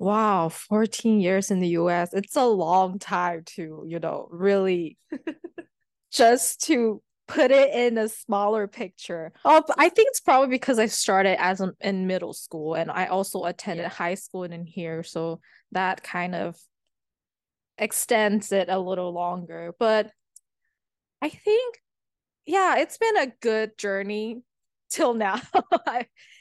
Wow, 14 years in the US. It's a long time to, you know, really just to put it in a smaller picture. Oh, I think it's probably because I started as an, in middle school and I also attended yeah. high school in here, so that kind of extends it a little longer. But I think yeah, it's been a good journey till now.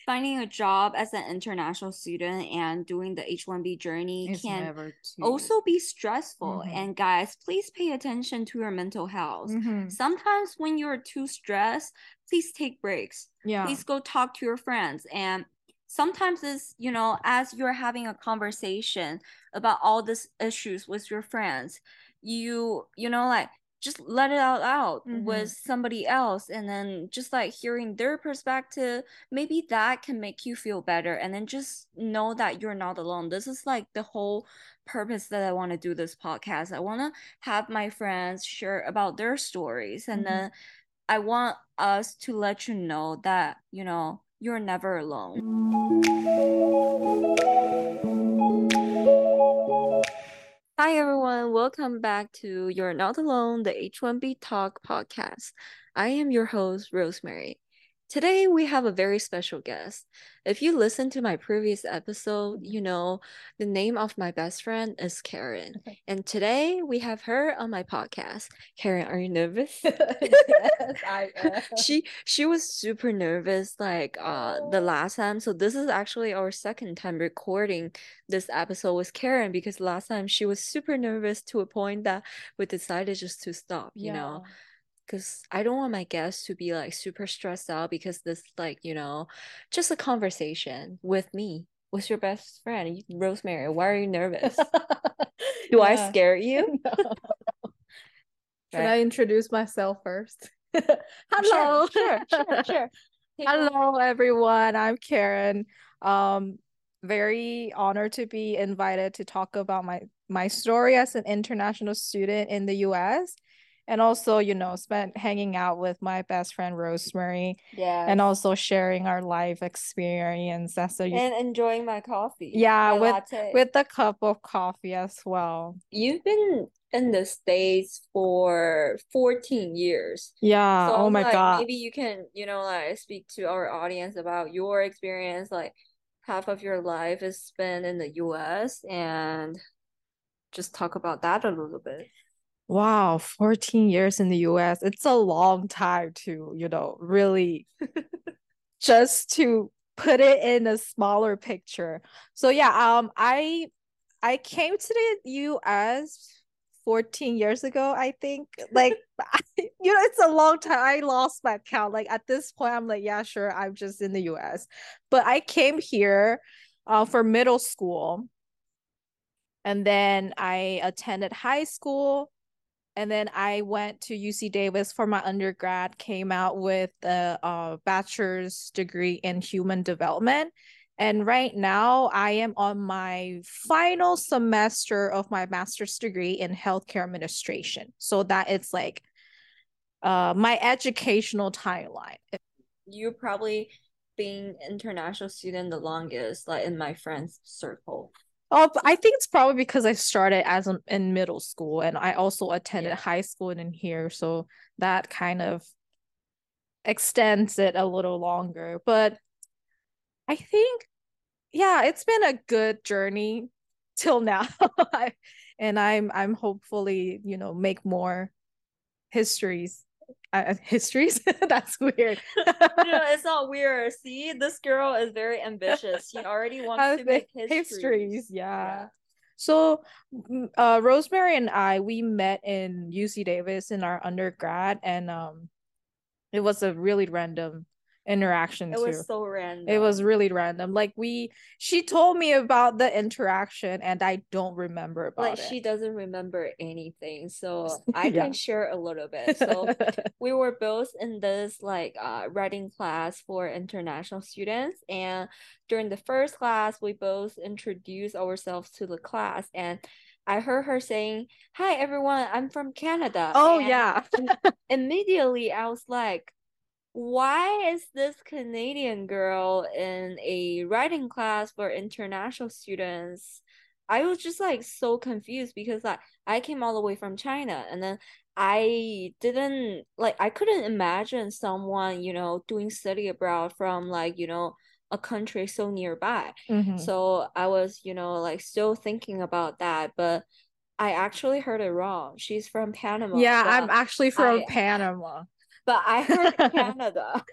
Finding a job as an international student and doing the H1B journey it's can also be stressful. Mm-hmm. And guys, please pay attention to your mental health. Mm-hmm. Sometimes when you're too stressed, please take breaks. Yeah. Please go talk to your friends and sometimes it's you know as you're having a conversation about all these issues with your friends you you know like just let it out out mm-hmm. with somebody else and then just like hearing their perspective maybe that can make you feel better and then just know that you're not alone this is like the whole purpose that i want to do this podcast i want to have my friends share about their stories and mm-hmm. then i want us to let you know that you know you're never alone Hi, everyone. Welcome back to You're Not Alone, the H1B Talk podcast. I am your host, Rosemary. Today, we have a very special guest. If you listen to my previous episode, you know the name of my best friend is Karen. Okay. And today, we have her on my podcast. Karen, are you nervous? yes, I am. she she was super nervous like uh the last time. So this is actually our second time recording this episode with Karen because last time she was super nervous to a point that we decided just to stop, you yeah. know because I don't want my guests to be like super stressed out because this like you know just a conversation with me with your best friend Rosemary. Why are you nervous? Do yeah. I scare you? No. Should I introduce myself first? Hello. Sure, sure, sure. sure. Hello, everyone. I'm Karen. Um, very honored to be invited to talk about my my story as an international student in the U.S and also you know spent hanging out with my best friend rosemary yeah and also sharing our life experience. So you, and enjoying my coffee. Yeah my with latte. with a cup of coffee as well. You've been in the states for 14 years. Yeah so oh my like, god maybe you can you know like speak to our audience about your experience like half of your life is spent in the us and just talk about that a little bit Wow, 14 years in the US. It's a long time to, you know, really just to put it in a smaller picture. So yeah, um I I came to the US 14 years ago, I think. Like I, you know, it's a long time. I lost my count. Like at this point I'm like, yeah, sure, I'm just in the US. But I came here uh, for middle school. And then I attended high school and then I went to UC Davis for my undergrad, came out with a, a bachelor's degree in human development. And right now, I am on my final semester of my master's degree in healthcare administration. So that it's like uh, my educational timeline. You probably being international student the longest, like in my friends circle. Oh, I think it's probably because I started as an, in middle school and I also attended yeah. high school in here, so that kind of extends it a little longer. But I think, yeah, it's been a good journey till now, and I'm I'm hopefully you know make more histories uh, histories. That's weird. no, it's not weird. See, this girl is very ambitious. She already wants to make histories. histories yeah. yeah. So, uh, Rosemary and I we met in UC Davis in our undergrad, and um, it was a really random interaction it too. was so random it was really random like we she told me about the interaction and i don't remember about like it. she doesn't remember anything so i yeah. can share a little bit so we were both in this like uh writing class for international students and during the first class we both introduced ourselves to the class and I heard her saying, Hi everyone, I'm from Canada. Oh, and yeah. immediately I was like, why is this Canadian girl in a writing class for international students? I was just like so confused because like I came all the way from China and then I didn't like I couldn't imagine someone, you know, doing study abroad from like, you know, a country so nearby. Mm-hmm. So I was, you know, like still thinking about that, but I actually heard it wrong. She's from Panama. Yeah, I'm actually from I- Panama. But I heard Canada.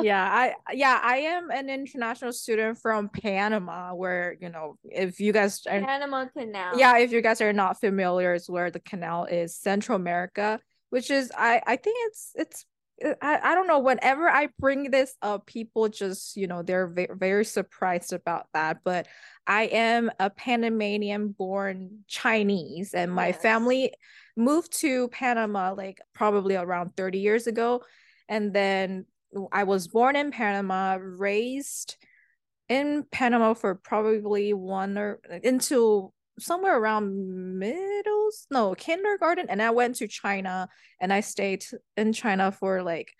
yeah, I yeah, I am an international student from Panama where, you know, if you guys are Panama Canal. yeah, if you guys are not familiar, is where the canal is Central America, which is I I think it's it's Uh, I, I don't know whenever I bring this up people just you know they're ve- very surprised about that but I am a Panamanian born Chinese and my Yes. family moved to Panama like probably around 30 years ago and then I was born in Panama raised in Panama for probably one or into somewhere around middle no kindergarten and I went to China and I stayed in China for like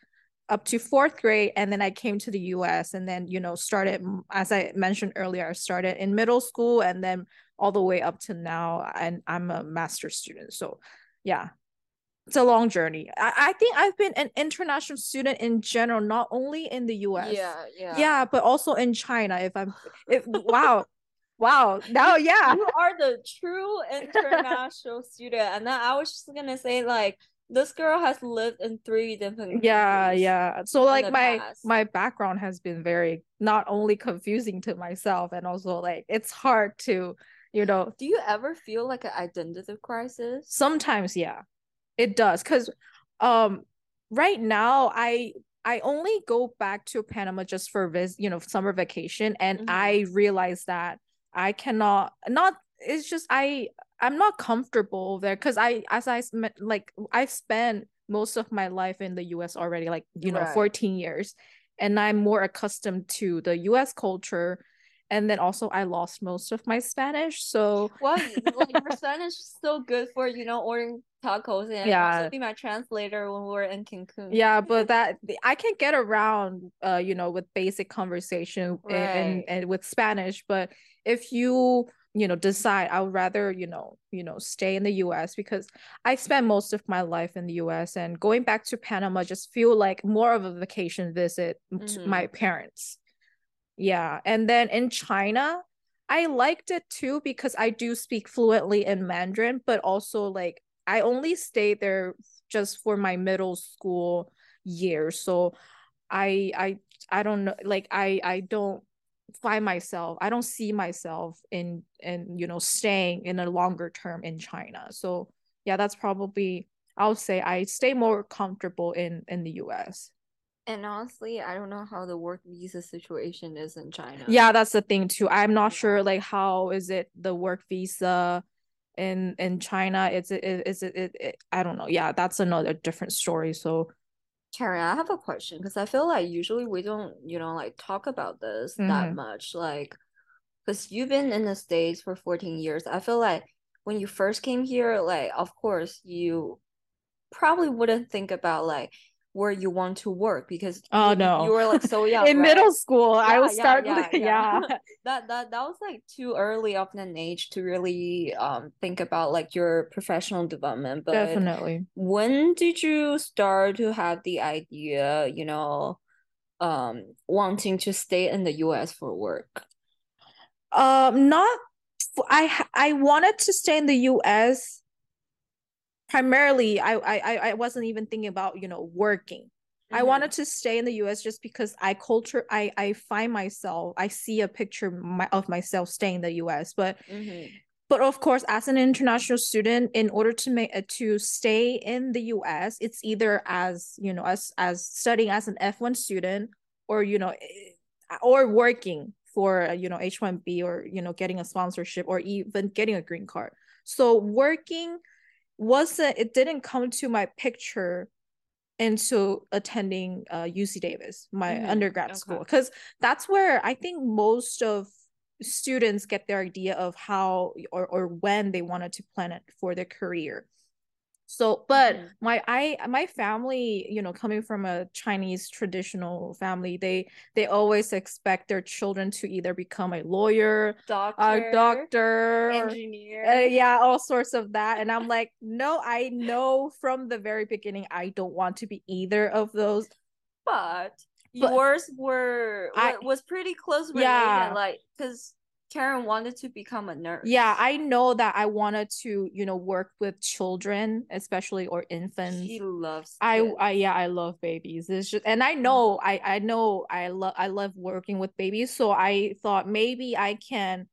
up to fourth grade and then I came to the US and then you know started as I mentioned earlier I started in middle school and then all the way up to now and I'm a master student so yeah. It's a long journey. I, I think I've been an international student in general not only in the US Yeah, yeah. yeah but also in China if I'm if wow wow now yeah You are the true international student. And then I was just gonna say, like, this girl has lived in three different yeah yeah so like my past. my background has been very not only confusing to myself and also like it's hard to you know Do you ever feel like an identity crisis? sometimes yeah it does because um right now i i only go back to panama just for vis you know summer vacation and Mhm. i realized that i cannot not it's just i i'm not comfortable there because i as i like i've spent most of my life in the us already like you know Right. 14 years and i'm more accustomed to the us culture and then also i lost most of my spanish so Well, like your Spanish is so good for, you know, ordering tacos and Yeah. also be my translator when we were in Cancun. yeah but that i can get around uh you know with basic conversation and, and and with spanish but if you you know decide i would rather you know you know stay in the us because i spent most of my life in the us and going back to panama just feel like more of a vacation visit to Mhm. my parents yeah and then in china i liked it too because i do speak fluently in mandarin but also like i only stayed there just for my middle school years so i i i don't know like i i don't find myself i don't see myself in in you know staying in a longer term in china. So yeah that's probably i'll say i stay more comfortable in in the us And honestly, I don't know how the work visa situation is in China. yeah that's the thing too. I'm not sure like how is it the work visa in in china? It's it is it, it, it i don't know. Yeah that's another different story. So Karen, I have a question because I feel like usually we don't, you know, like talk about this that Mhm. much. Like, because you've been in the States for 14 years. I feel like when you first came here, like, of course, you probably wouldn't think about like where you want to work because Oh, you, no. you were like so young. in right? middle school i was yeah, start yeah, yeah. yeah that that that was like too early of an age to really um think about like your professional development. But definitely when did you start to have the idea, you know, um, wanting to stay in the US for work? um not i i wanted to stay in the us primarily i i I- i wasn't even thinking about you know working I Mhm. wanted to stay in the US just because I culture I I find myself I see a picture my, of myself staying in the US but Mhm. but of course as an international student in order to make uh, to stay in the US it's either as you know as as studying as an F1 student or you know eh, or working for you know H1B or you know getting a sponsorship or even getting a green card so working wasn't it didn't come to my picture into attending uh, UC Davis, my Mhm, undergrad okay. school, because that's where I think most of students get their idea of how or, or when they wanted to plan it for their career. So but mm-hmm. my i my family you know coming from a chinese traditional family they they always expect their children to either become a lawyer doctor a doctor engineer uh, yeah all sorts of that. And i'm like no i know from the very beginning i don't want to be either of those. But, but yours were I, was pretty close related yeah. like because Karen wanted to become a nurse. Yeah, I know that I wanted to, you know, work with children, especially or infants. She loves. I, I, yeah, I love babies. It's just, and I know, I, I know, I love, I love working with babies. So I thought maybe I can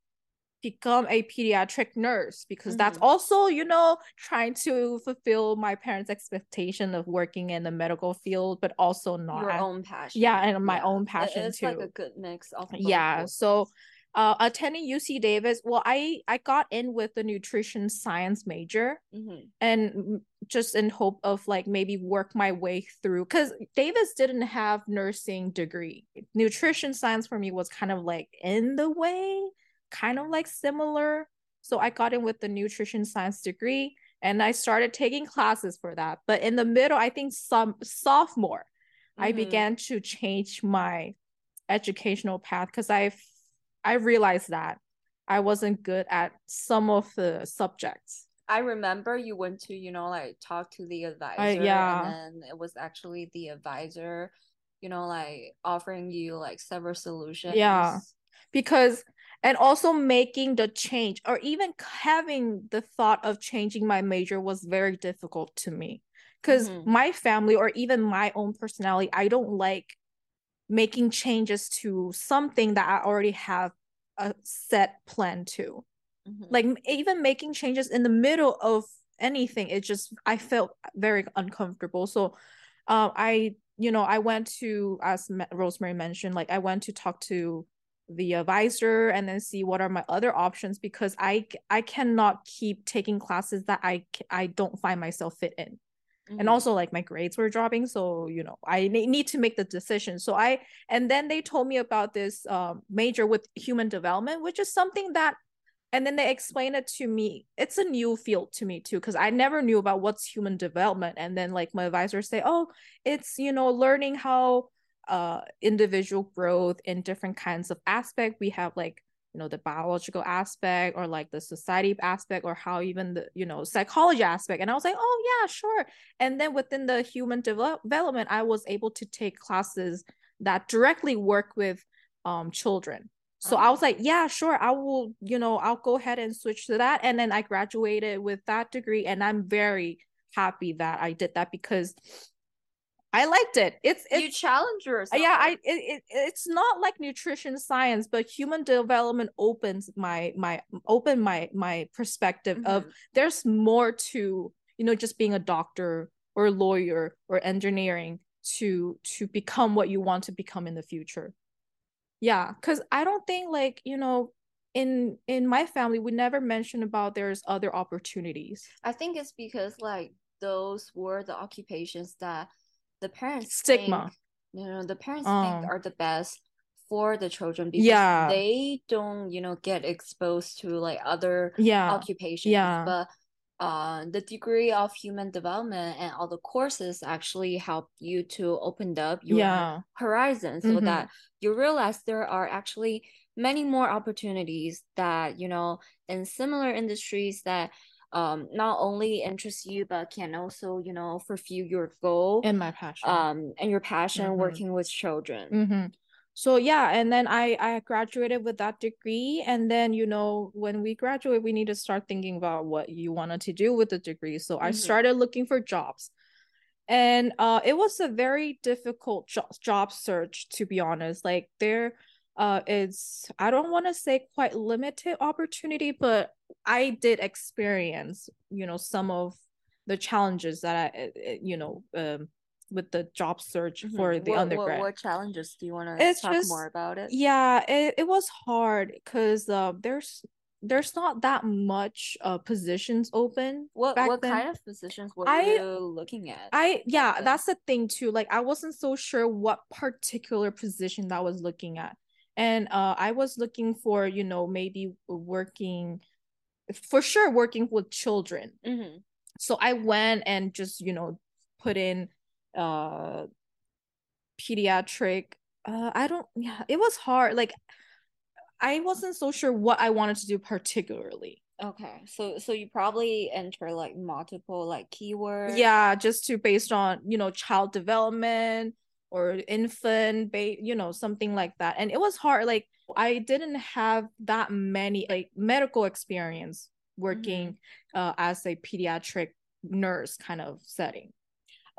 become a pediatric nurse because mm-hmm. that's also, you know, trying to fulfill my parents' expectation of working in the medical field, but also not your own passion. Yeah, and my yeah. own passion it's too. It's like a good mix of. Yeah, so uh, attending UC Davis, well, I I got in with the nutrition science major, mm-hmm. and just in hope of like maybe work my way through because Davis didn't have nursing degree. Nutrition science for me was kind of like in the way, kind of like similar. So I got in with the nutrition science degree, and I started taking classes for that. But in the middle, I think some sophomore, mm-hmm. I began to change my educational path because I I realized that I wasn't good at some of the subjects. I remember you went to, you know, like talk to the advisor. Uh, yeah. And then it was actually the advisor, you know, like offering you like several solutions. Yeah. Because and also making the change or even having the thought of changing my major was very difficult to me because mm-hmm. my family or even my own personality i don't like making changes to something that I already have a set plan to. Mm-hmm. Like even making changes in the middle of anything, it just I felt very uncomfortable. So um I you know I went to as Rosemary mentioned, like I went to talk to the advisor and then see what are my other options because I I cannot keep taking classes that I I don't find myself fit in mm-hmm. and also like my grades were dropping so you know i need to make the decision. So i and then they told me about this um, major with human development which is something that and then they explained it to me. It's a new field to me too because i never knew about what's human development. And then like my advisors say oh it's you know learning how uh individual growth in different kinds of aspect. We have like you know the biological aspect or like the society aspect or how even the you know psychology aspect. And i was like oh yeah sure. And then within the human development i was able to take classes that directly work with um children. So i was like yeah sure i will you know i'll go ahead and switch to that. And then i graduated with that degree and i'm very happy that i did that because I liked it. It's, it's you challenge yourself. Yeah, I it, it it's not like nutrition science, but human development opens my my open my my perspective mm-hmm. of there's more to you know just being a doctor or a lawyer or engineering to to become what you want to become in the future. Yeah, because I don't think like you know in in my family we never mentioned about there's other opportunities. I think it's because like those were the occupations that the parents stigma. Think, you know the parents um, think are the best for the children because yeah. they don't you know get exposed to like other yeah. occupations. Yeah. But uh, the degree of human development and all the courses actually help you to open up your yeah. horizon so mm-hmm. that you realize there are actually many more opportunities that you know in similar industries that um not only interest you but can also you know fulfill your goal and my passion um and your passion mm-hmm. working with children mm-hmm. so yeah and then i i graduated with that degree and then you know when we graduate we need to start thinking about what you wanted to do with the degree so mm-hmm. i started looking for jobs and uh it was a very difficult jo- job search to be honest like there uh it's i don't want to say quite limited opportunity but i did experience you know some of the challenges that i eh, eh, you know um with the job search mm-hmm. for the what, undergrad. what, what, challenges? Do you want to talk just, more about it? Yeah it, it was hard because uh there's there's not that much uh positions open what what then. kind of positions were I, you looking at? I yeah that's the thing too like i wasn't so sure what particular position that I was looking at and uh, i was looking for you know maybe working for sure working with children mm-hmm. so I went and just, you know, put in uh pediatric uh I don't yeah, it was hard. Like I wasn't so sure what I wanted to do particularly. Okay. So so you probably enter like multiple like keywords. Yeah, just to based on, you know, child development or infant, ba- you know, something like that. And it was hard. Like I didn't have that many like medical experience working mm-hmm. uh, as a pediatric nurse kind of setting.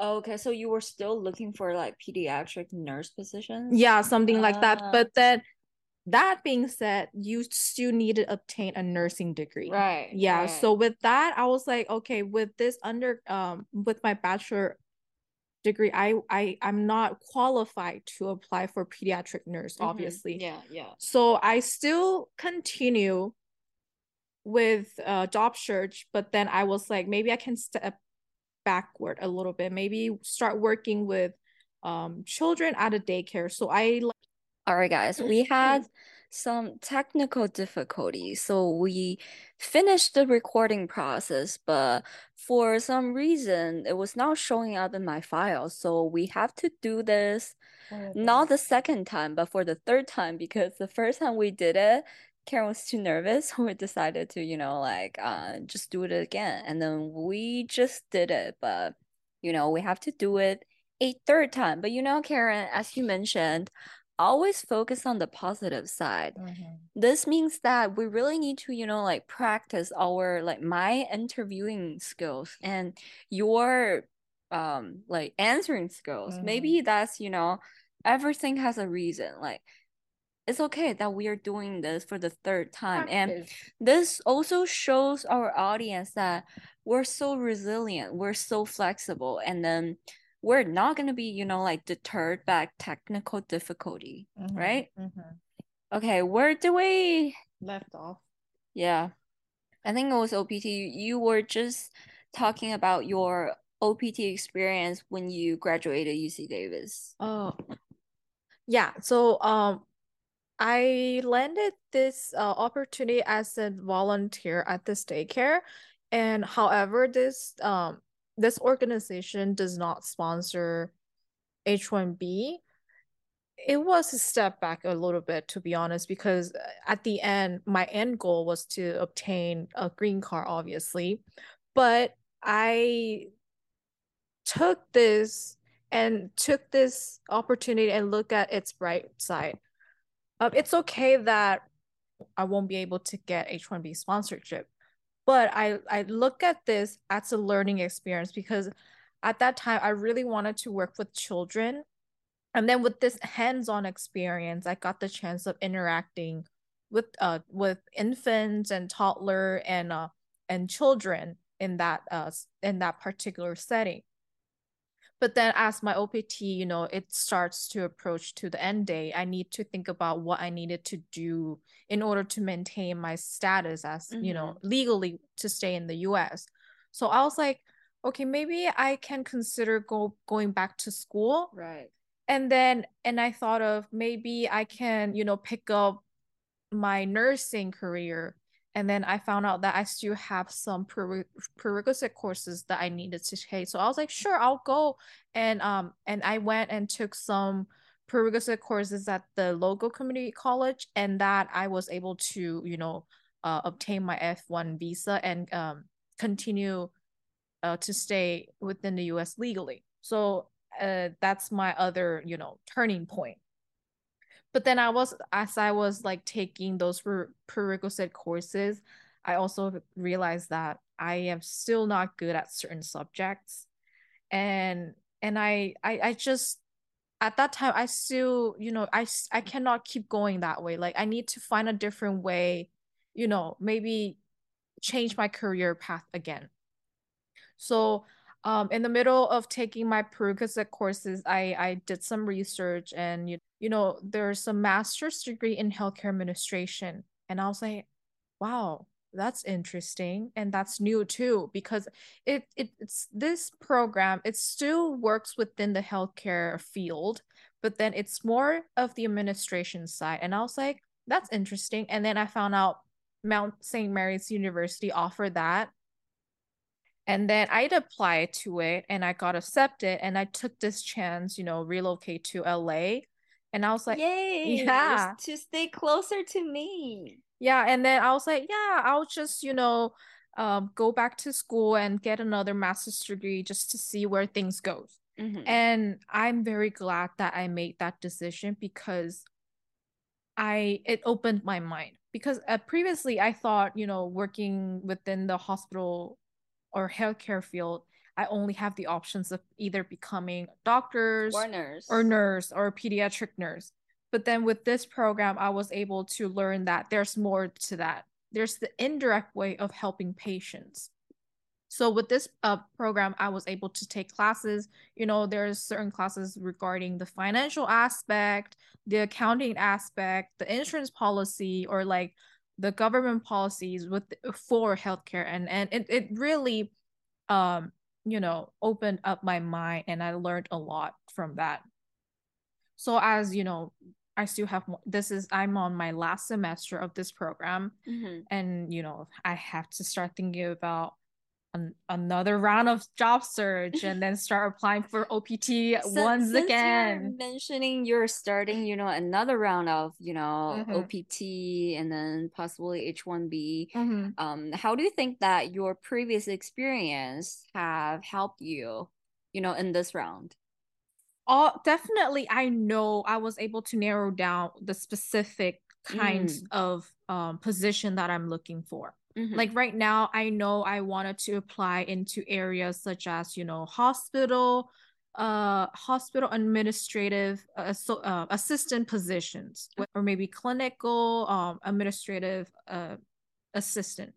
Okay, so you were still looking for like pediatric nurse positions? Yeah, something uh... like that. Ah. But then that being said, you still need to obtain a nursing degree. Right. Yeah. Right. So with that, I was like, okay, with this under um with my bachelor degree, I I I'm not qualified to apply for pediatric nurse, mm-hmm. obviously. Yeah, yeah. So I still continue with uh job search, but then I was like, maybe I can step backward a little bit, maybe start working with um children at a daycare. So I all right, guys, we had some technical difficulties. So we finished the recording process, but for some reason, it was not showing up in my file. So we have to do this not the second time, but for the third time, because the first time we did it, Karen was too nervous. We decided to, you know, like uh, just do it again. And then we just did it. But, you know, we have to do it a third time. But, you know, Karen, as you mentioned, always focus on the positive side. Mm-hmm. This means that we really need to, you know, like practice our like my interviewing skills and your um like answering skills. Mm-hmm. Maybe that's, you know, everything has a reason. Like it's okay that we are doing this for the third time. Practice. And this also shows our audience that we're so resilient, we're so flexible, and then we're not going to be, you know, like deterred by technical difficulty, mm-hmm, right? Mm-hmm. Okay, where do we left off? Yeah. I think it was OPT. You were just talking about your OPT experience when you graduated UC Davis. Oh. Yeah, so um I landed this uh, opportunity as a volunteer at this daycare and however this um this organization does not sponsor H1B, it was a step back a little bit, to be honest, because at the end, my end goal was to obtain a green card, obviously. But I took this and took this opportunity and look at its bright side. Um, it's okay that I won't be able to get H1B sponsorship, but i i look at this as a learning experience because at that time i really wanted to work with children. And then with this hands-on experience i got the chance of interacting with uh with infants and toddler and uh and children in that uh in that particular setting but then as my opt you know it starts to approach to the end day i need to think about what i needed to do in order to maintain my status as mm-hmm. you know mm-hmm. legally to stay in the us so i was like okay maybe i can consider go going back to school right and then and i thought of maybe i can you know pick up my nursing career and then I found out that I still have some prerequisite courses that I needed to take. So I was like, sure, I'll go. And um and I went and took some prerequisite courses at the local community college, and that I was able to, you know, uh, obtain my F1 visa and um continue uh, to stay within the US legally. So uh, that's my other, you know, turning point but then i was as i was like taking those prerequisite courses i also realized that i am still not good at certain subjects. And and i i, I just at that time i still you know i i cannot keep going that way. Like i need to find a different way you know maybe change my career path again. So um, in the middle of taking my prerequisite courses, I, I did some research and, you, you know, there's a master's degree in healthcare administration. And I was like, wow, that's interesting. And that's new too, because it, it it's this program, it still works within the healthcare field, but then it's more of the administration side. And I was like, that's interesting. And then I found out Mount St. Mary's University offered that And then I'd apply to it and I got accepted and I took this chance, you know, relocate to LA. And I was like, Yay! yeah. To stay closer to me. Yeah. And then I was like, yeah, I'll just, you know, um, go back to school and get another master's degree just to see where things goes. Mhm. And I'm very glad that I made that decision because I it opened my mind because uh, previously I thought, you know, working within the hospital or healthcare field, I only have the options of either becoming doctors Or nurse. or nurse or a pediatric nurse. But then with this program, I was able to learn that there's more to that. There's the indirect way of helping patients. So with this uh, program, I was able to take classes. You know, there's certain classes regarding the financial aspect, the accounting aspect, the insurance policy, or like the government policies with for healthcare, and and it it really, um, you know, opened up my mind, and I learned a lot from that. So as you know, I still have this is I'm on my last semester of this program, Mhm. and you know, I have to start thinking about an, another round of job search and then start applying for OPT once since again. You're mentioning you're starting, you know, another round of, you know, Mhm. OPT and then possibly H1B. Mhm. Um, how do you think that your previous experience have helped you, you know, in this round? All definitely, I know I was able to narrow down the specific kinds Mm. of um, position that I'm looking for. Mhm. Like right now, I know I wanted to apply into areas such as, you know, hospital, uh, hospital administrative uh, so, uh, assistant positions, or maybe clinical um, administrative uh, assistant.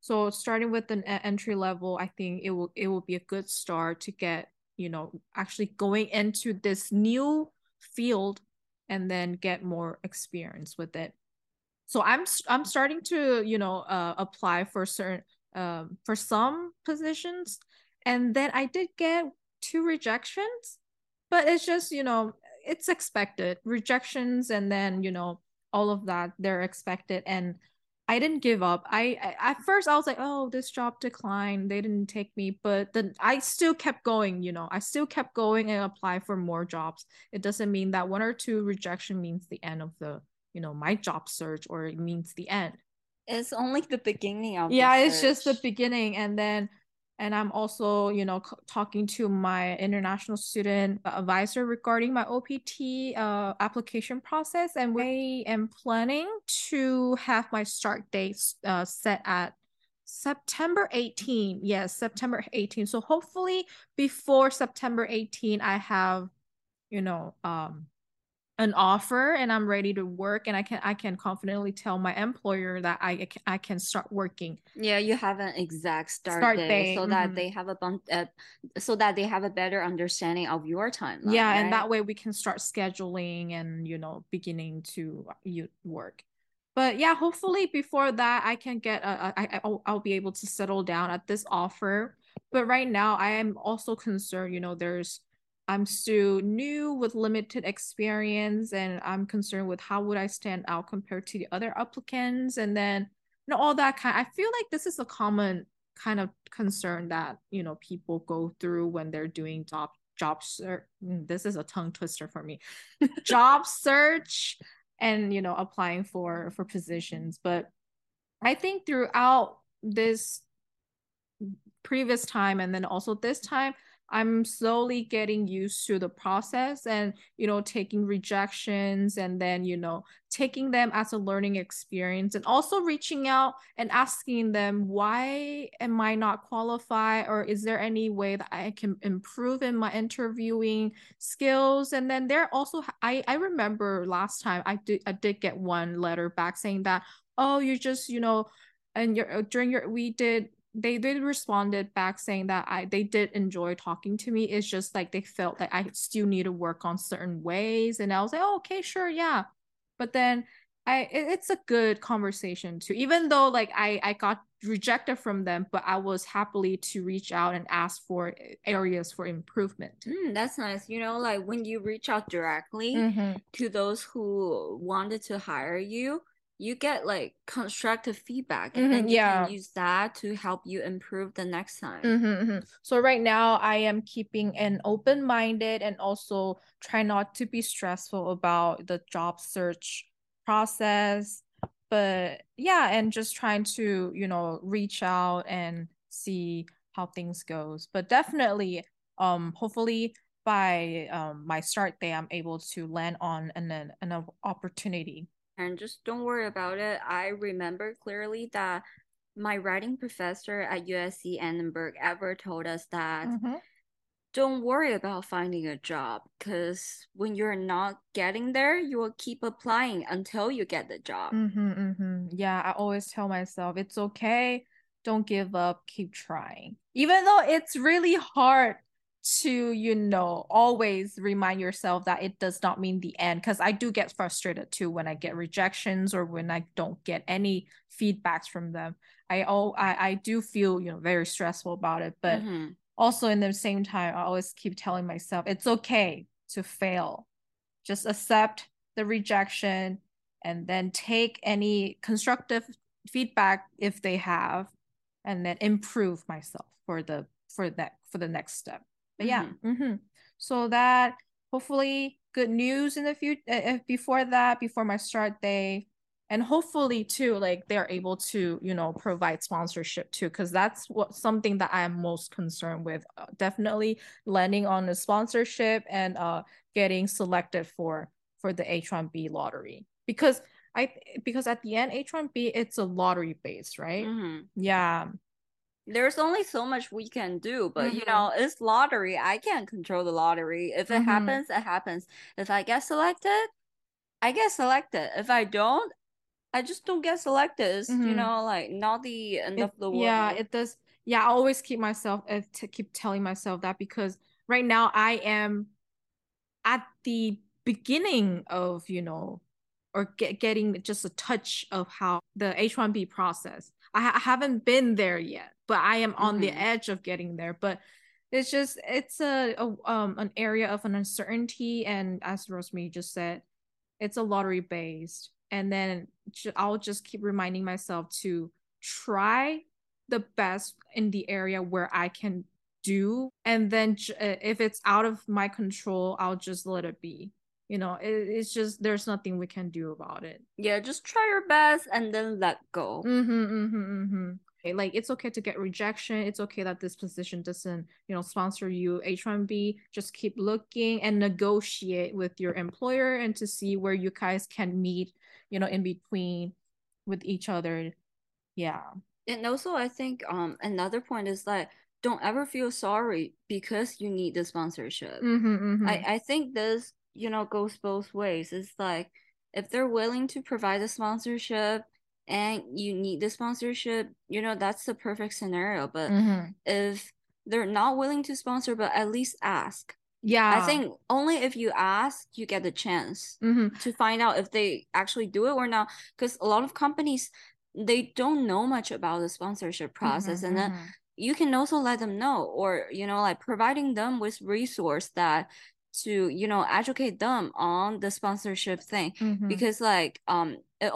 So starting with an entry level, I think it will it will be a good start to get, you know, actually going into this new field and then get more experience with it. So I'm I'm starting to, you know, uh, apply for certain um for some positions and then I did get two rejections, but it's just, you know, it's expected. Rejections and then, you know, all of that they're expected and I didn't give up. I, I at first I was like, oh, this job declined. They didn't take me, but then I still kept going, you know. I still kept going and apply for more jobs. It doesn't mean that one or two rejection means the end of the, you know, my job search or it means the end. It's only the beginning of Yeah, it's just the beginning and then and I'm also, you know, c- talking to my international student advisor regarding my OPT uh, application process, and we am planning to have my start date uh, set at September 18. Yes, September 18. So hopefully before September 18, I have, you know, um, an offer and I'm ready to work and I can I can confidently tell my employer that I I can, start working. Yeah, you have an exact start, Start date, date, so that mhm. they have a bump, uh, so that they have a better understanding of your timeline. yeah and that way we can start scheduling and you know beginning to uh, you work but yeah hopefully before that i can get a, a, I, I'll, I'll be able to settle down at this offer but right now i am also concerned you know there's i'm still new with limited experience and i'm concerned with how would i stand out compared to the other applicants and then you know all that kind i feel like this is a common kind of concern that you know people go through when they're doing job job search. Mm, this is a tongue twister for me. Job search and you know applying for for positions. But i think throughout this previous time and then also this time i'm slowly getting used to the process and you know taking rejections and then you know taking them as a learning experience and also reaching out and asking them why am i not qualified? Or is there any way that i can improve in my interviewing skills? And then there also i i remember last time i did i did get one letter back saying that oh you just you know and your during your we did they they responded back saying that I they did enjoy talking to me. It's just like they felt like I still need to work on certain ways, and I was like, oh, okay, sure, yeah. But then I it, it's a good conversation too, even though like I I got rejected from them, but I was happily to reach out and ask for areas for improvement. Mm, that's nice. You know, like when you reach out directly Mhm. to those who wanted to hire you, you get like constructive feedback Mhm, and then you yeah. can use that to help you improve the next time. Mhm, mhm. So right now I am keeping an open minded and also try not to be stressful about the job search process. But yeah, and just trying to, you know, reach out and see how things goes. But definitely, um, hopefully by um my start day, I'm able to land on an an, an opportunity. And just don't worry about it. I remember clearly that my writing professor at USC Annenberg ever told us that Mhm. don't worry about finding a job because when you're not getting there, you will keep applying until you get the job. Mm-hmm, mm-hmm. Yeah, I always tell myself it's okay. Don't give up. Keep trying. Even though it's really hard to, you know, always remind yourself that it does not mean the end. Because I do get frustrated too when I get rejections or when I don't get any feedbacks from them. I oh I, I do feel, you know, very stressful about it. But Mhm. also in the same time, I always keep telling myself it's okay to fail. Just accept the rejection and then take any constructive feedback if they have and then improve myself for the for that for the next step but yeah mm-hmm. so that hopefully good news in the future uh, before that before my start day. And hopefully too like they're able to you know provide sponsorship too because that's what something that i am most concerned with uh, definitely landing on a sponsorship and uh getting selected for for the h1b lottery. Because i because at the end h1b it's a lottery based right? Mhm. yeah There's only so much we can do, but you Mhm. know, it's lottery. I can't control the lottery. If it Mhm. happens, it happens. If I get selected, I get selected. If I don't, I just don't get selected. It's, you Mhm. know, like not the end It- of the world. yeah it does yeah i always keep myself uh, to keep telling myself that because right now i am at the beginning of you know or get, getting just a touch of how the h1b process I, ha- I haven't been there yet but i am on the Mhm. edge of getting there but it's just it's a, a um an area of an uncertainty and as rosemary just said it's a lottery based and then i'll just keep reminding myself to try the best in the area where i can do and then uh, if it's out of my control i'll just let it be you know it, it's just there's nothing we can do about it Yeah, just try your best and then let go. mm-hmm, mm-hmm, mm-hmm. Like it's okay to get rejection it's okay that this position doesn't you know sponsor you h1b just keep looking and negotiate with your employer and to see where you guys can meet you know in between with each other yeah And also, I think um another point is that don't ever feel sorry because you need the sponsorship. mm-hmm, mm-hmm. I I think this you know goes both ways. It's like if they're willing to provide the sponsorship and you need the sponsorship, you know that's the perfect scenario. But mm-hmm. if they're not willing to sponsor, but at least ask. yeah I think only if you ask, you get the chance mm-hmm. to find out if they actually do it or not. Because a lot of companies they don't know much about the sponsorship process, Mhm, and then mhm. you can also let them know, or you know, like providing them with resource that to you know educate them on the sponsorship thing. Mhm. Because like um, it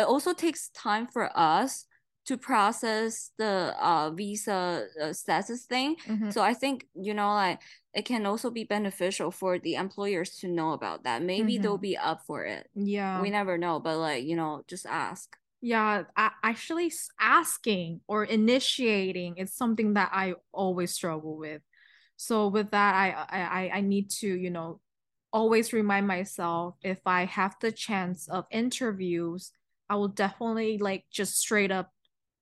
it also takes time for us to process the uh visa uh, status thing. Mhm. So I think you know like it can also be beneficial for the employers to know about that. Maybe they'll Mhm. be up for it. yeah We never know, but like, you know, just ask. yeah a- actually asking or initiating is something that i always struggle with so with that i i i need to you know always remind myself if i have the chance of interviews i will definitely like just straight up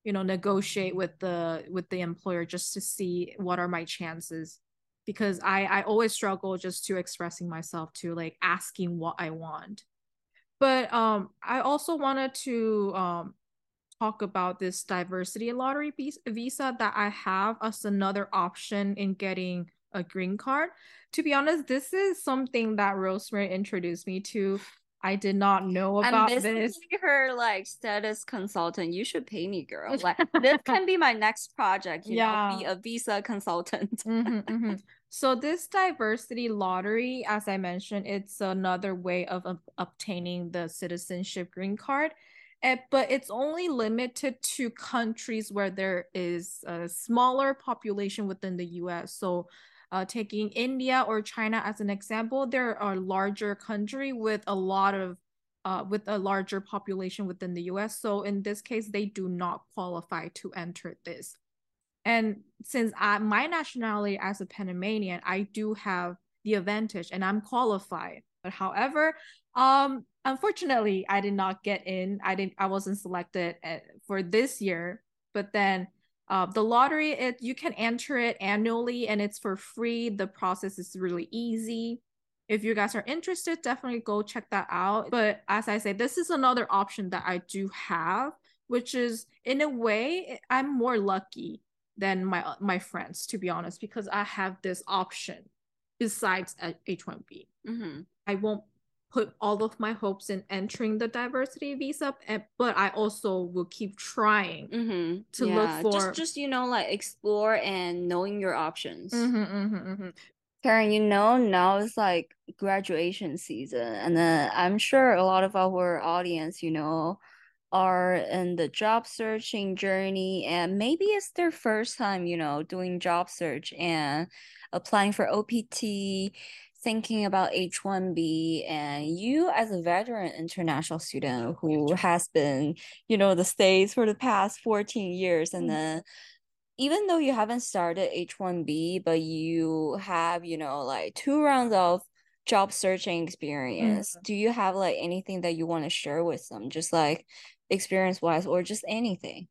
you know negotiate with the with the employer just to see what are my chances because i i always struggle just to expressing myself to like asking what i want but um i also wanted to um talk about this diversity lottery visa that I have as another option in getting a green card. To be honest, this is something that Rosemary introduced me to. I did not know I'm about basically this. her like status consultant. You should pay me, girl. Like this can be my next project, you know, be a visa consultant. Mhm, mhm. So this diversity lottery, as I mentioned, it's another way of ob- obtaining the citizenship green card. And, but it's only limited to countries where there is a smaller population within the US. So uh, taking India or China as an example, they're a larger country with a lot of uh, with a larger population within the US. So in this case, they do not qualify to enter this. And since I, my nationality as a Panamanian, I do have the advantage and I'm qualified. But however, um, unfortunately, I did not get in. I didn't. I wasn't selected at, for this year. But then uh, the lottery, it you can enter it annually and it's for free. The process is really easy. If you guys are interested, definitely go check that out. But as I say, this is another option that I do have, which is in a way, I'm more lucky than my my friends, to be honest, because I have this option besides H1B. Mm-hmm. I won't put all of my hopes in entering the diversity visa but i also will keep trying mm-hmm. to yeah. look for just just you know like explore and knowing your options mm-hmm, mm-hmm, mm-hmm. Karen, you know now it's like graduation season and then i'm sure a lot of our audience you know are in the job searching journey and maybe it's their first time you know doing job search and applying for opt thinking about H1B and you as a veteran international student who has been, you know, the States for the past 14 years and mm-hmm. then even though you haven't started H1B, but you have, you know, like two rounds of job searching experience, mm-hmm. do you have like anything that you want to share with them, just like experience wise or just anything?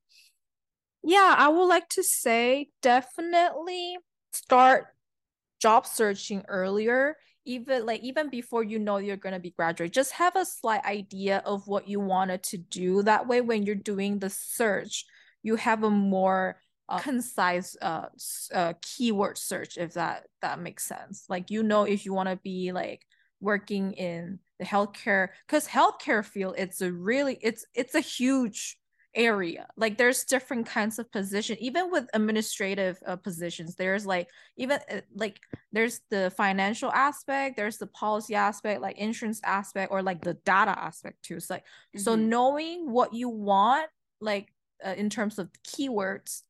Yeah, I would like to say definitely start job searching earlier even like even before you know you're going to be graduate. Just have a slight idea of what you wanted to do. That way when you're doing the search you have a more uh, concise uh, uh keyword search if that that makes sense. Like you know if you want to be like working in the healthcare because healthcare field it's a really it's it's a huge area. Like there's different kinds of position even with administrative uh, positions. There's like even uh, like there's the financial aspect there's the policy aspect like insurance aspect or like the data aspect too. It's like mm-hmm. so knowing what you want like uh, in terms of keywords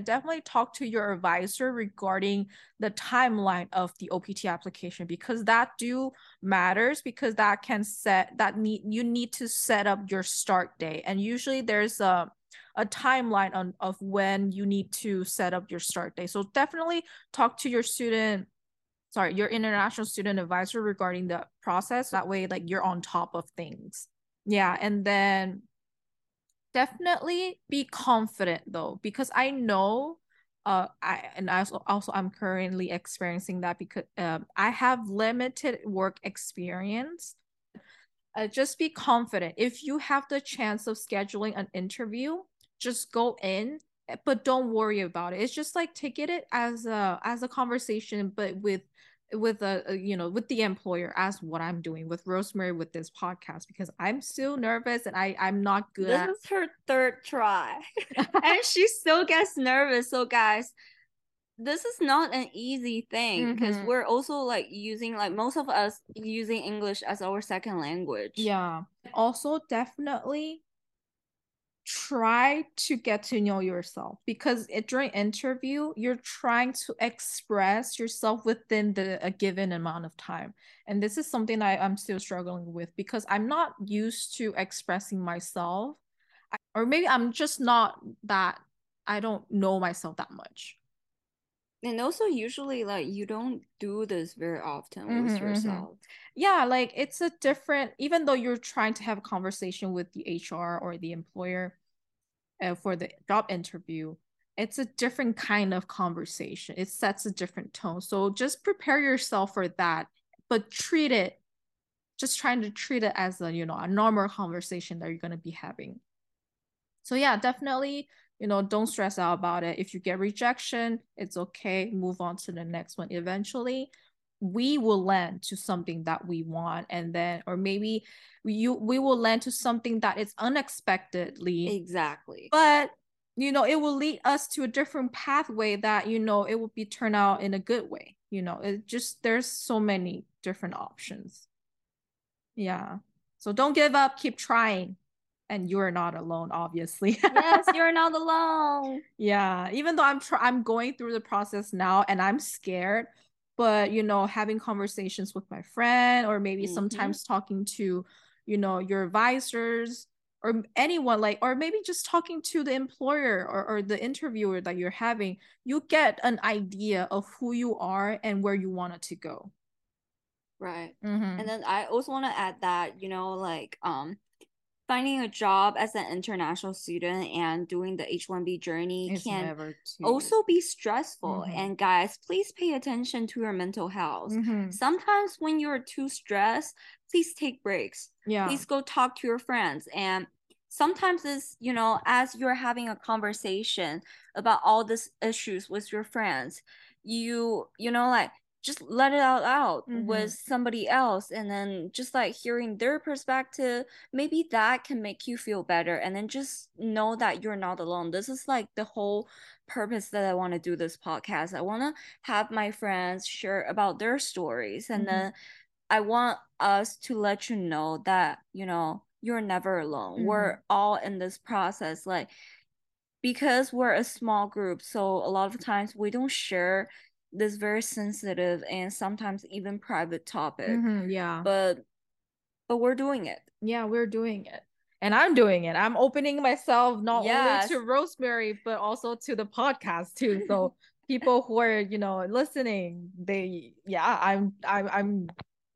definitely talk to your advisor regarding the timeline of the OPT application because that do matters because that can set that need you need to set up your start date and usually there's a a timeline on of when you need to set up your start date. So definitely talk to your student sorry, your international student advisor regarding the process. That way like you're on top of things. Yeah, and then definitely be confident though because i know uh i and I also, also i'm currently experiencing that because um i have limited work experience. Uh, just be confident. If you have the chance of scheduling an interview just go in but don't worry about it. It's just like take it as a as a conversation but with with a, a, you know with the employer as what i'm doing with rosemary with this podcast because i'm still nervous and i i'm not good this at... is her third try. And she still gets nervous. So guys this is not an easy thing because mm-hmm. we're also like using like most of us using english as our second language. Yeah. Also definitely try to get to know yourself because it, during interview you're trying to express yourself within the a given amount of time. And this is something I, i'm still struggling with because i'm not used to expressing myself. Or maybe i'm just not that i don't know myself that much and also usually like you don't do this very often mm-hmm, with mm-hmm. yourself mm-hmm. yeah like it's a different even though you're trying to have a conversation with the hr or the employer uh, for the job interview it's a different kind of conversation it sets a different tone so just prepare yourself for that but treat it just trying to treat it as a you know a normal conversation that you're going to be having so yeah definitely you know don't stress out about it. If you get rejection it's okay move on to the next one eventually. We will land to something that we want and then or maybe you we will land to something that is unexpectedly. Exactly. But you know it will lead us to a different pathway that you know it will be turned out in a good way you know. It just there's so many different options. Yeah. So don't give up. Keep trying and you're not alone obviously yes you're not alone yeah even though i'm tr- i'm going through the process now and i'm scared but you know having conversations with my friend or maybe mm-hmm. sometimes talking to you know your advisors or anyone like or maybe just talking to the employer or, or the interviewer that you're having you get an idea of who you are and where you want it to go right mm-hmm. and then i also want to add that you know like um finding a job as an international student and doing the H1B journey it's can also be stressful. Mm-hmm. And guys, please pay attention to your mental health. Mm-hmm. Sometimes when you're too stressed, please take breaks. Yeah. Please go talk to your friends and sometimes it's you know as you're having a conversation about all these issues with your friends you you know like just let it out out mm-hmm. with somebody else and then just like hearing their perspective maybe that can make you feel better and then just know that you're not alone this is like the whole purpose that i want to do this podcast i want to have my friends share about their stories and mm-hmm. then i want us to let you know that you know you're never alone mm-hmm. we're all in this process like because we're a small group so a lot of times we don't share this very sensitive and sometimes even private topic. Mm-hmm, yeah. But but we're doing it. Yeah, we're doing it. And I'm doing it. I'm opening myself not yes. only to Rosemary, but also to the podcast too. So people who are, you know, listening, they yeah, I'm I'm I'm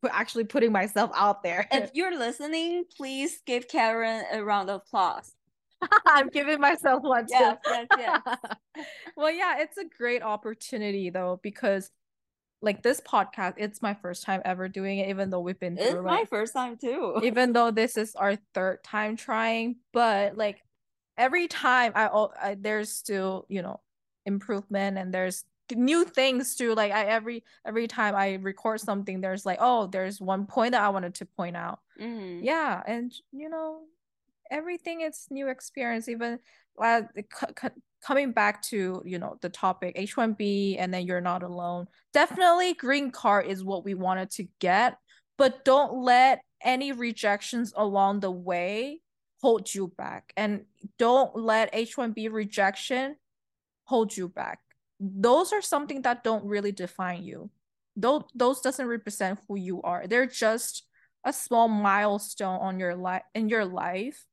actually putting myself out there. If you're listening, please give Karen a round of applause. I'm giving myself one too. Yes, yes, yes. well, yeah, it's a great opportunity though, because like this podcast, it's my first time ever doing it, even though we've been through It's my first time too. even though this is our third time trying, but like every time I, I there's still, you know, improvement and there's new things too. Like I every every time I record something, there's like, oh, there's one point that I wanted to point out. Mm-hmm. Yeah. And you know, everything is new experience even uh, coming back to you know the topic h1b and then you're not alone. Definitely green card is what we wanted to get but don't let any rejections along the way hold you back. And don't let h1b rejection hold you back. Those are something that don't really define you. Those those doesn't represent who you are. They're just a small milestone on your life in your life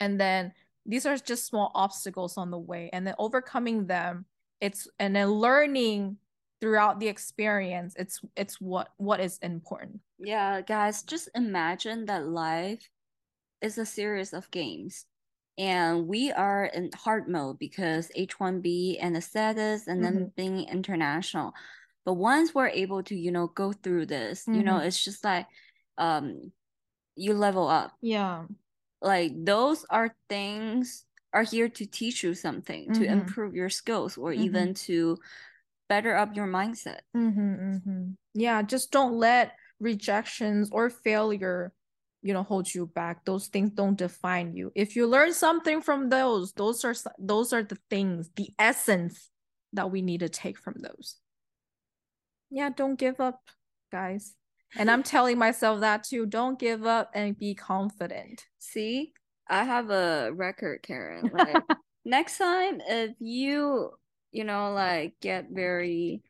and then these are just small obstacles on the way and then overcoming them it's and then learning throughout the experience it's it's what what is important yeah guys just imagine that life is a series of games and we are in hard mode because h1b and the status and mm-hmm. then being international but once we're able to you know go through this mm-hmm. you know mm-hmm. it's just like um you level up yeah like those are things are here to teach you something mm-hmm. to improve your skills or mm-hmm. even to better up your mindset. Mm-hmm, mm-hmm, yeah just don't let rejections or failure you know hold you back. Those things don't define you. If you learn something from those those are those are the things the essence that we need to take from those. Yeah don't give up guys and I'm telling myself that too. Don't give up and be confident. See, I have a record, Karen. Like next time, if you, you know, like get very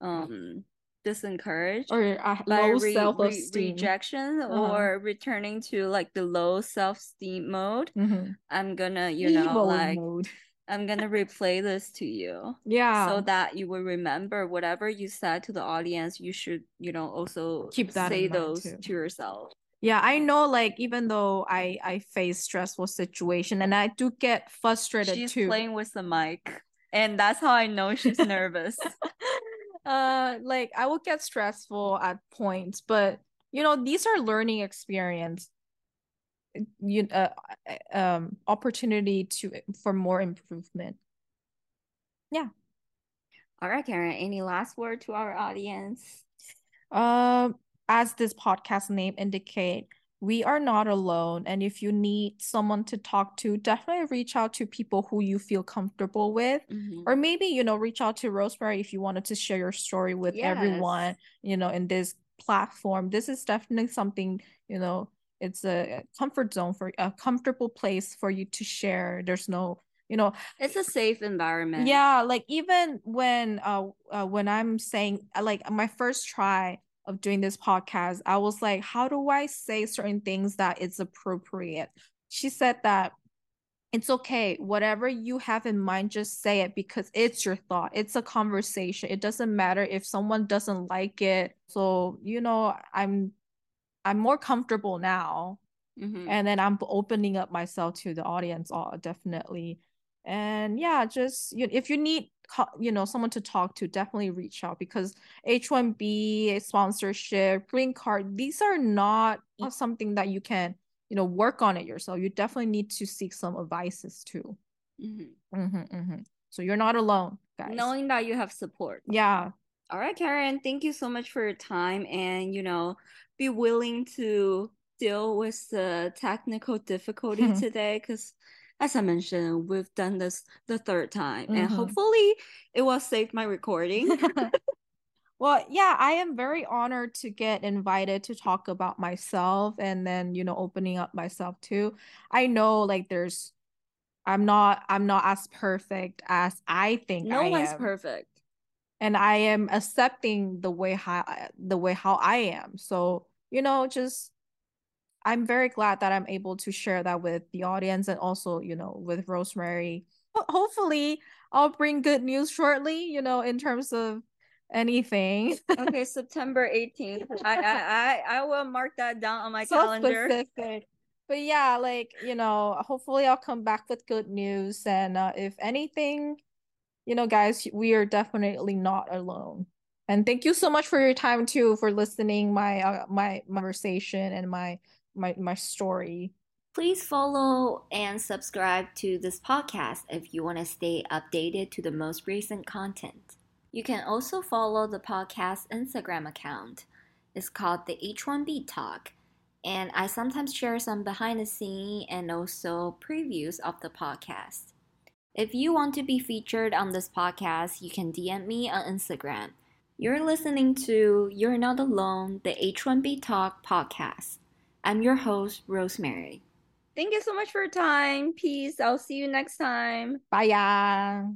um disencouraged or uh, low re- self-esteem re- rejection uh-huh. or returning to like the low self-esteem mode mm-hmm. i'm gonna you Evil know like mode. I'm gonna replay this to you. Yeah. So that you will remember whatever you said to the audience, you should, you know, also keep that say those too. to yourself. Yeah, I know like even though I I face stressful situation and I do get frustrated she's too. playing with the mic and that's how I know she's nervous. uh like I will get stressful at points, but you know, these are learning experience you uh, um opportunity to for more improvement. Yeah. All right karen any last word to our audience? Um uh, as this podcast name indicate we are not alone and if you need someone to talk to definitely reach out to people who you feel comfortable with. Mm-hmm. or maybe you know reach out to rosemary if you wanted to share your story with yes. everyone you know in this platform. This is definitely something you know it's a comfort zone for a comfortable place for you to share. There's no you know it's a safe environment. Yeah like even when uh, uh when i'm saying uh, like my first try of doing this podcast i was like how do i say certain things that it's appropriate? She said that it's okay whatever you have in mind just say it because it's your thought it's a conversation it doesn't matter if someone doesn't like it. So you know i'm i'm more comfortable now mm-hmm. and then i'm opening up myself to the audience all uh, definitely and yeah just you, if you need you know someone to talk to definitely reach out because h1b sponsorship green card these are not something that you can you know work on it yourself you definitely need to seek some advices too mm-hmm. Mm-hmm, mm-hmm. so you're not alone guys knowing that you have support yeah all right karen thank you so much for your time and you know be willing to deal with the technical difficulty mm-hmm. today because as I mentioned, we've done this the third time, and mm-hmm. hopefully it will save my recording. Well, yeah, I am very honored to get invited to talk about myself and then, you know, opening up myself too. I know like there's I'm not I'm not as perfect as I think no I one's am. perfect. And I am accepting the way how the way how I am. So, you know, just I'm very glad that I'm able to share that with the audience and also, you know, with Rosemary. Hopefully, I'll bring good news shortly, you know, in terms of anything. okay, September 18th. I, I I I will mark that down on my so calendar. Specific. But yeah, like, you know, hopefully I'll come back with good news and uh, if anything, you know, guys, we are definitely not alone. And thank you so much for your time too for listening my uh, my conversation and my my my story. Please follow and subscribe to this podcast if you want to stay updated to the most recent content. You can also follow the podcast Instagram account. It's called the H1B Talk, and I sometimes share some behind the scene and also previews of the podcast. If you want to be featured on this podcast, you can DM me on Instagram. You're listening to You're Not Alone, the H1B Talk podcast. I'm your host, Rosemary. Thank you so much for your time. Peace. I'll see you next time. Bye. ya.